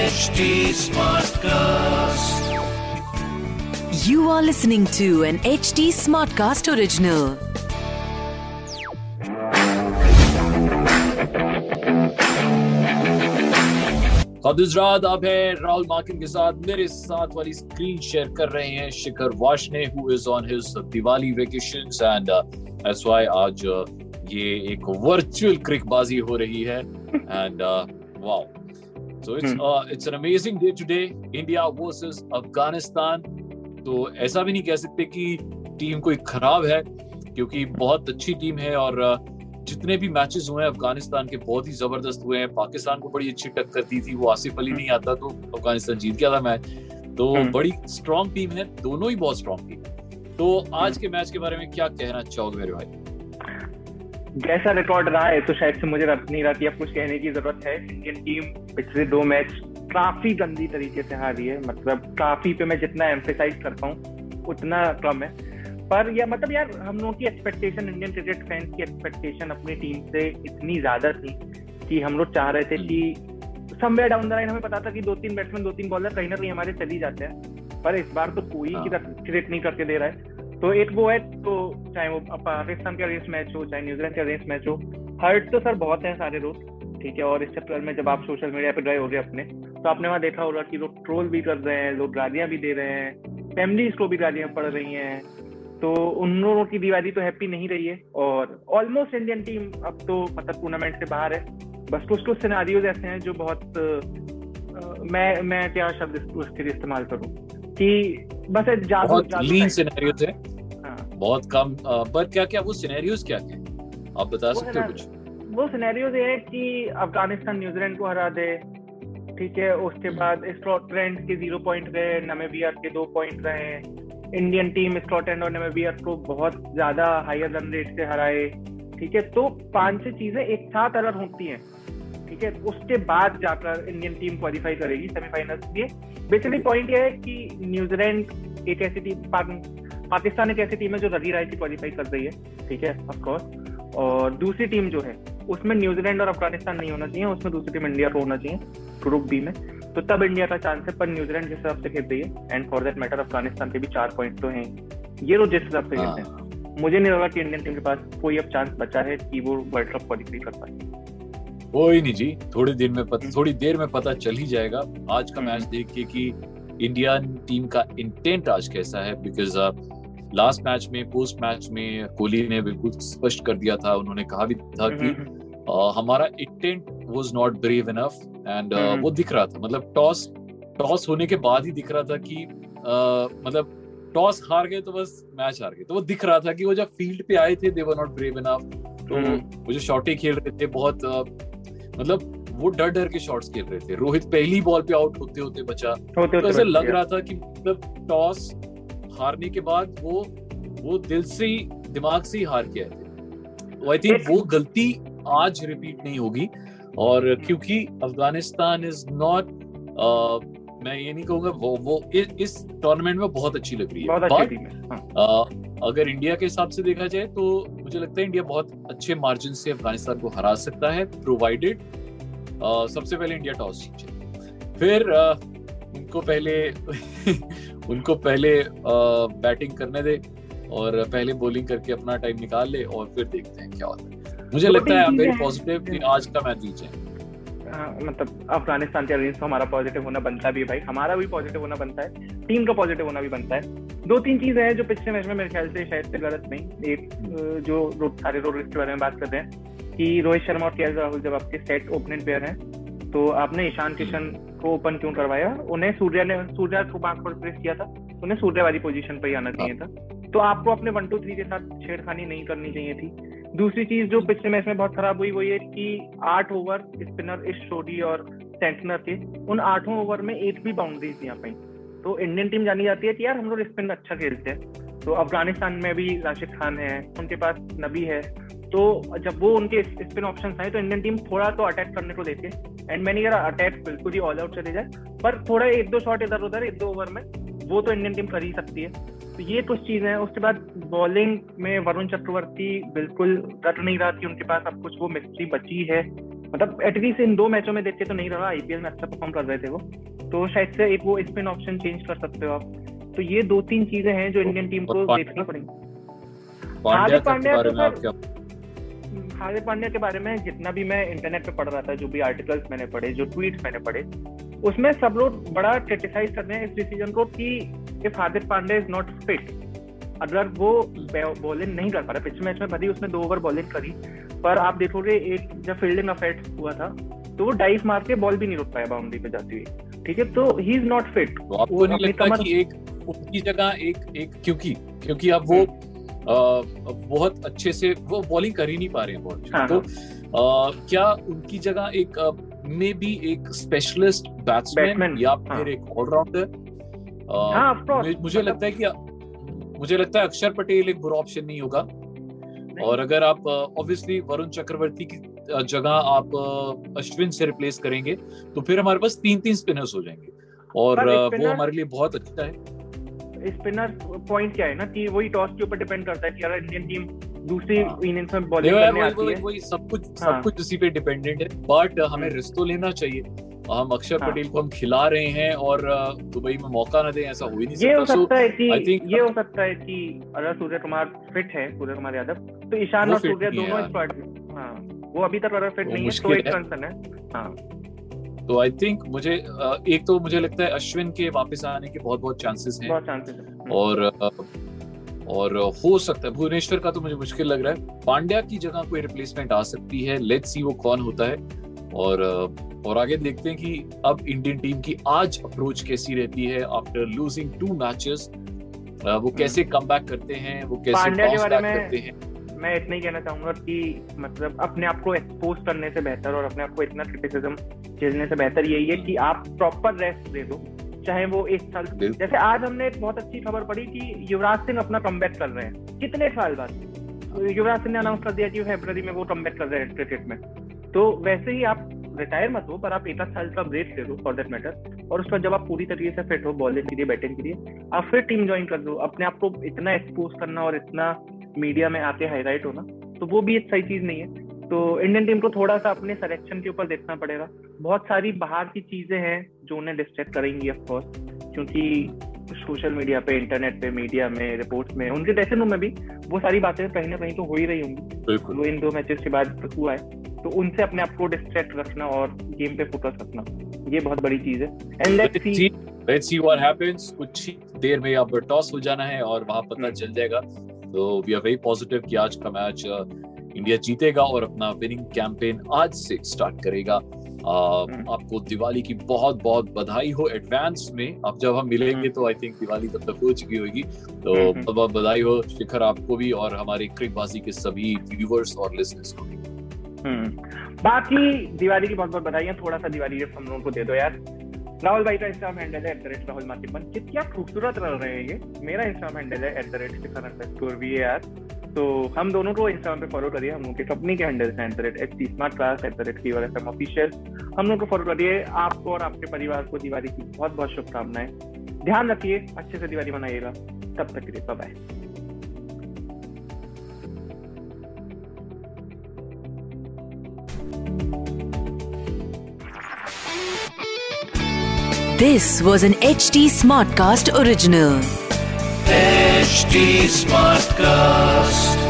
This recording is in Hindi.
HD Smartcast. You are listening to an HD Smartcast original. खदुजरात आप है राहुल माकिन के साथ मेरे साथ वाली स्क्रीन शेयर कर रहे हैं Shikhar Vashne who is on his Diwali vacations and that's why आज uh, ये एक वर्चुअल क्रिकबाजी हो रही है and wow so it's it's an amazing day today India versus Afghanistan तो ऐसा भी नहीं कह सकते कि टीम कोई खराब है क्योंकि बहुत अच्छी टीम है और uh, जितने भी मैचेस हुए हैं अफ़गानिस्तान के बहुत ही ज़बरदस्त हुए हैं। पाकिस्तान को बड़ी अच्छी टक्कर दी थी वो आसिफ अली नहीं आता तो अफ़गानिस्तान जीत गया था मैच। तो हम्म। बड़ी स्ट्रॉन्ग टीम है दोनों ही बहुत स्ट्रॉन्ग टीम तो आज के मैच के बारे में क्या कहना चाहोगे मेरे भाई? जैसा रिकॉर्ड रहा है तो शायद से मुझे नहीं रहती। अब कुछ कहने की ज़रूरत है इंडियन टीम पिछले दो मैच काफ़ी गंदी तरीके से हारी है। मतलब काफ़ी पे मैं जितना एम्फेसाइज करता हूँ उतना कम है। पर या मतलब यार हम लोगों की एक्सपेक्टेशन इंडियन क्रिकेट फैंस की एक्सपेक्टेशन अपनी टीम से इतनी ज़्यादा थी कि हम लोग चाह रहे थे कि समवेयर डाउन द लाइन हमें पता था कि दो तीन बैट्समैन दो तीन बॉलर कहीं ना कहीं हमारे चली जाते हैं। पर इस बार तो कोई हाँ। क्रिकेट नहीं करके दे रहा है। तो एक वो है तो चाहे वो पाकिस्तान के अगेंस्ट मैच हो, चाहे न्यूजीलैंड के अगेंस्ट मैच हो हर्ट तो सर बहुत है सारे लोग, ठीक है, और इस चक्कर में जब आप सोशल मीडिया पे ड्राइव हो गए अपने तो आपने वहाँ देखा होगा कि लोग ट्रोल भी कर रहे हैं, लोग गालियाँ भी दे रहे हैं, फैमिलीज़ को भी गालियाँ पड़ रही हैं तो उन लोगों की दिवाली तो हैप्पी नहीं रही है, और ऑलमोस्ट इंडियन टीम अब तो मतलब टूर्नामेंट से बाहर है, बस कुछ कुछ सिनारियोज ऐसे हैं जो बहुत मैं मैं क्या शब्द उसके लिए इस्तेमाल करूँ। कि बस जादू बहुत जादू लीन सिनेरियोज है। हाँ। बहुत कम पर क्या क्या वो सिनेरियोज क्या क्या आप बता सकते हो कुछ? वो सिनेरियोज ये है कि अफ़गानिस्तान न्यूजीलैंड को हरा दे ठीक है? उसके बाद स्कॉटलैंड के ज़ीरो पॉइंट गए नमेबिया के दो पॉइंट रहे इंडियन टीम स्कॉटलैंड और नमेबिया को बहुत ज़्यादा हायर रन रेट से हराए ठीक है? तो पाँच छह चीज़ें एक साथ अगर होती हैं। ठीक है? उसके बाद जाकर इंडियन टीम क्वालिफाई करेगी सेमीफाइनल के लिए। बेसिकली पॉइंट ये है कि न्यूजीलैंड एक ऐसी टीम पाकिस्तान एक ऐसी टीम है जो रगी राय की क्वालिफाई कर रही है ठीक है? ऑफकोर्स और दूसरी टीम जो है उसमें न्यूजीलैंड और अफ़गानिस्तान नहीं होना चाहिए उसमें दूसरी टीम इंडिया को होना चाहिए ग्रुप बी में। तो तब इंडिया का चांस है पर न्यूजीलैंड जिस हिसाब से खेल रही है and for that matter Afghanistan के भी चार पॉइंट तो हैं। ये लोग जिस हिसाब से खेलते हैं। हाँ, मुझे नहीं लगा कि इंडियन टीम के पास कोई अब चांस बचा है कि वो वर्ल्ड कप क्वालिफाई कर पाए। कोई नहीं जी थोड़ी देर में पता थोड़ी देर में पता चल ही जाएगा आज का हम्म। मैच देख के कि इंडियन टीम का इंटेंट आज कैसा है बिकॉज़ लास्ट मैच में पोस्ट मैच में कोहली ने बिल्कुल स्पष्ट कर दिया था उन्होंने कहा भी था कि uh, हमारा intent was not brave enough and hmm. वो दिख रहा था मतलब टॉस टॉस होने के बाद ही दिख रहा था कि uh, मतलब टॉस हार गए तो बस मैच हार गए तो वो दिख रहा था कि वो जब फ़ील्ड पे आए थे they were not brave enough तो हम्म। वो जो शॉटे खेल रहे थे बहुत uh, मतलब वो डर डर के शॉट्स खेल रहे थे। रोहित पहली बॉल पे आउट होते होते बचा। होते तो ऐसे लग रहा था कि मतलब टॉस हारने के बाद वो वो दिल से ही दिमाग से ही हार के आए थे। आई थिंक वो गलती आज रिपीट नहीं होगी। और क्योंकि अफ़गानिस्तान इज़ नॉट मैं ये नहीं कहूँगा वो वो इ- इस टूर्नामेंट में बहुत अच्छी लग रही है। बहुत अच्छी टीम है। हाँ। अगर इंडिया के हिसाब से देखा जाए तो मुझे लगता है इंडिया बहुत अच्छे मार्जिन से अफ़गानिस्तान को हरा सकता है प्रोवाइडेड सबसे पहले इंडिया टॉस जीते फिर आ, उनको पहले उनको पहले बैटिंग करने दे और पहले बॉलिंग करके अपना टाइम निकाल ले और फिर देखते हैं क्या होता है। मुझे लगता है आप वेरी पॉजिटिव कि आज का मैच जीत हाँ, मतलब अफ़गानिस्तान के अगेंस्ट तो हमारा पॉजिटिव होना बनता भी है भाई। हमारा भी पॉजिटिव होना बनता है। टीम का पॉजिटिव होना भी बनता है। दो तीन चीज़ें हैं जो पिछले मैच में मेरे ख्याल से शायद से गलत नहीं। एक जो सारे लोग इसके बारे में बात कर रहे हैं कि रोहित शर्मा और के राहुल जब आपके सेट ओपनिंग प्लेयर हैं तो आपने ईशान किशन को ओपन क्यों करवाया? उन्हें सूर्या ने सूर्या को बाग पर प्रेस किया था। उन्हें सूर्या वाली पोजीशन पर ही आना चाहिए था। तो आपको अपने वन टू थ्री के साथ छेड़खानी नहीं करनी चाहिए थी। दूसरी चीज़ जो पिछले मैच में बहुत खराब हुई, वो ये कि आठ ओवर स्पिनर इस शोरी और सेंटनर थे, उन आठों ओवर में एक भी बाउंड्रीज आ पाई। तो इंडियन टीम जानी जाती है कि यार हम लोग स्पिन अच्छा खेलते हैं। तो अफ़गानिस्तान में भी राशिद खान है, उनके पास नबी है। तो जब वो उनके स्पिन ऑप्शन आए तो इंडियन टीम थोड़ा तो अटैक करने को देती है। एंड मैंने कहा अटैक बिल्कुल ही ऑल आउट चले जाए, पर थोड़ा एक दो शॉट इधर उधर एक दो ओवर में वो तो इंडियन टीम कर ही सकती है। तो ये कुछ चीज़ें हैं। उसके बाद बॉलिंग में वरुण चक्रवर्ती बिल्कुल रट नहीं रहा कि उनके पास। अब कुछ वो मिस्ट्री बची है। मतलब एटलीस्ट इन दो मैचों में देख के तो नहीं रहा। आईपीएल में अच्छा परफॉर्म कर रहे थे वो। तो शायद से एक वो स्पिन ऑप्शन चेंज कर सकते हो आप। तो ये दो तीन चीज़ें हैं जो इंडियन टीम को देखनी पड़ेंगी। हार्दिक पांड्या तो हार्दिक पांड्या के बारे में जितना भी मैं इंटरनेट पे पढ़ रहा था जो भी आर्टिकल्स मैंने पढ़े जो ट्वीट मैंने पढ़े उसमें सब लोग बड़ा क्रिटिसाइज कर रहे हैं इस डिसीज़न को कि if Hardik Pandya is not fit अगर वो बॉलिंग नहीं कर पा रहा पिछले मैच में ही उसने दो ओवर बॉलिंग करी पर आप देखोगे एक जब फील्डिंग अफेक्ट हुआ था तो वो डाइव मार के बॉल भी नहीं रुक पाया बाउंड्री पे जाती हुई ठीक है तो ही इज़ नॉट फिट आपको वो नहीं लगता कमर- कि एक उनकी जगह एक एक क्योंकि क्योंकि अब वो हम्म। अ, बहुत अच्छे से वो बॉलिंग कर ही नहीं पा रहे हैं से। हाँ, तो अ, क्या उनकी जगह एक मे बी एक स्पेशलिस्ट बैट्समैन या हाँ। फिर एक ऑलराउंडर हाँ, मुझे मतलब- लगता है कि मुझे लगता है अक्षर पटेल एक बुरा ऑप्शन नहीं होगा। और अगर आप ऑब्वियसली वरुण चक्रवर्ती की जगह आप अश्विन से रिप्लेस करेंगे तो फिर हमारे पास तीन तीन स्पिनर्स हो जाएँगे। और वो हमारे लिए बहुत अच्छा है। स्पिनर पॉइंट क्या है ना कि वही टॉस के ऊपर डिपेंड करता है कि अगर इंडियन टीम दूसरी हाँ। इनिंग्स में बॉलिंग करने आती है। वही सब कुछ हाँ। सब कुछ उसी पे डिपेंडेंट है। बट हमें हम्म। रिस्क तो लेना चाहिए। हम अक्षर हाँ। पटेल को हम खिला रहे हैं और दुबई में मौका ना दें ऐसा हो ही नहीं ये हो सकता। सो सकता है कि think- ये हो सकता है कि अगर सूर्य कुमार फिट है सूर्य कुमार यादव तो ईशान और सूर्य दोनों स्क्वाड में। हाँ वो अभी तक अगर फिट नहीं है तो एक कंसर्न है। हाँ। तो आई थिंक मुझे एक तो मुझे लगता है अश्विन के वापस आने के बहुत बहुत चांसेस हैं। बहुत चांसेस है। और और हो सकता है भुवनेश्वर का तो मुझे मुश्किल लग रहा है। पांड्या की जगह कोई रिप्लेसमेंट आ सकती है? लेट्स सी वो कौन होता है। और और आगे देखते हैं कि अब इंडियन टीम की आज अप्रोच कैसी रहती है आफ्टर लूजिंग टू मैचेस वो कैसे कम करते हैं? वो कैसे बाउंस बैक करते हैं? मैं इतना ही कहना चाहूँगा कि मतलब अपने आप को एक्सपोज करने से बेहतर और अपने आप को इतना क्रिटिसिज्म झेलने से बेहतर यही है कि आप प्रॉपर रेस्ट दे दो। चाहे वो एक साल जैसे आज हमने एक बहुत अच्छी खबर पढ़ी कि युवराज सिंह अपना कमबैक कर रहे हैं। कितने साल बाद? तो युवराज सिंह ने अनाउंस कर दिया कि फरवरी में वो कमबैक कर रहे हैं क्रिकेट में। तो वैसे ही आप रिटायर मत हो पर आप एक आध साल का ब्रेक ले लो फॉर दैट मैटर और उसके बाद जब आप पूरी तरीके से फिट हो बॉलिंग के लिए बैटिंग के लिए आप फिर टीम ज्वाइन कर दो। अपने आप को इतना एक्सपोज करना और इतना मीडिया में आके हाईलाइट होना तो वो भी एक सही चीज़ नहीं है। तो इंडियन टीम को थोड़ा सा अपने सिलेक्शन के ऊपर देखना पड़ेगा। बहुत सारी बाहर की चीज़ें हैं जो उन्हें डिस्ट्रैक्ट करेंगी ऑफ़ कोर्स क्योंकि सोशल मीडिया पे इंटरनेट पे मीडिया में रिपोर्ट्स में उनके ड्रेसिंग रूम में भी वो सारी बातें कहीं ना कहीं तो हो ही रही होंगी वो इन दो मैचेस के बाद हुआ है तो उनसे अपने आप को डिस्ट्रैक्ट रखना और गेम पे फोकस रखना ये बहुत बड़ी चीज़ है and let's Let's see see- let's see what happens. कुछ देर में अब टॉस हो जाना है और वहाँ पता। चल जाएगा तो वी आर वेरी पॉजिटिव कि आज का मैच इंडिया जीतेगा और अपना विनिंग कैंपेन आज से स्टार्ट करेगा। आपको दिवाली की बहुत बहुत बधाई हो एडवांस में। अब जब हम मिलेंगे हम्म। तो आई थिंक दिवाली तब तक हो चुकी होगी। तो हम्म, बहुत बहुत बधाई हो शिखर आपको भी और हमारे क्रिकबाजी के सभी व्यूवर्स और लिसनर्स को भी। हम्म। बाकी दिवाली की बहुत बहुत बधाई थोड़ा सा दिवाली गिफ्ट हम लोगों को दे दो यार। राहुल भाई का इंस्टाग्राम हैंडल है at the rate Rahul marketman कितना खूबसूरत रह रहे हैं ये। मेरा इंस्टाग्राम हैंडल है at the rate underscore V यार तो हम दोनों को इंस्टाग्राम पे फॉलो करिए, हम लोग कंपनी के हैंडल है at the rate H T smart class at the rate fever F M official हम लोग को फॉलो करिए। आपको और आपके परिवार को दिवाली की बहुत बहुत शुभकामनाएँ। ध्यान रखिए, अच्छे से दिवाली मनाइएगा। तब तक के लिए bye This was an HT Smartcast original. HT Smartcast.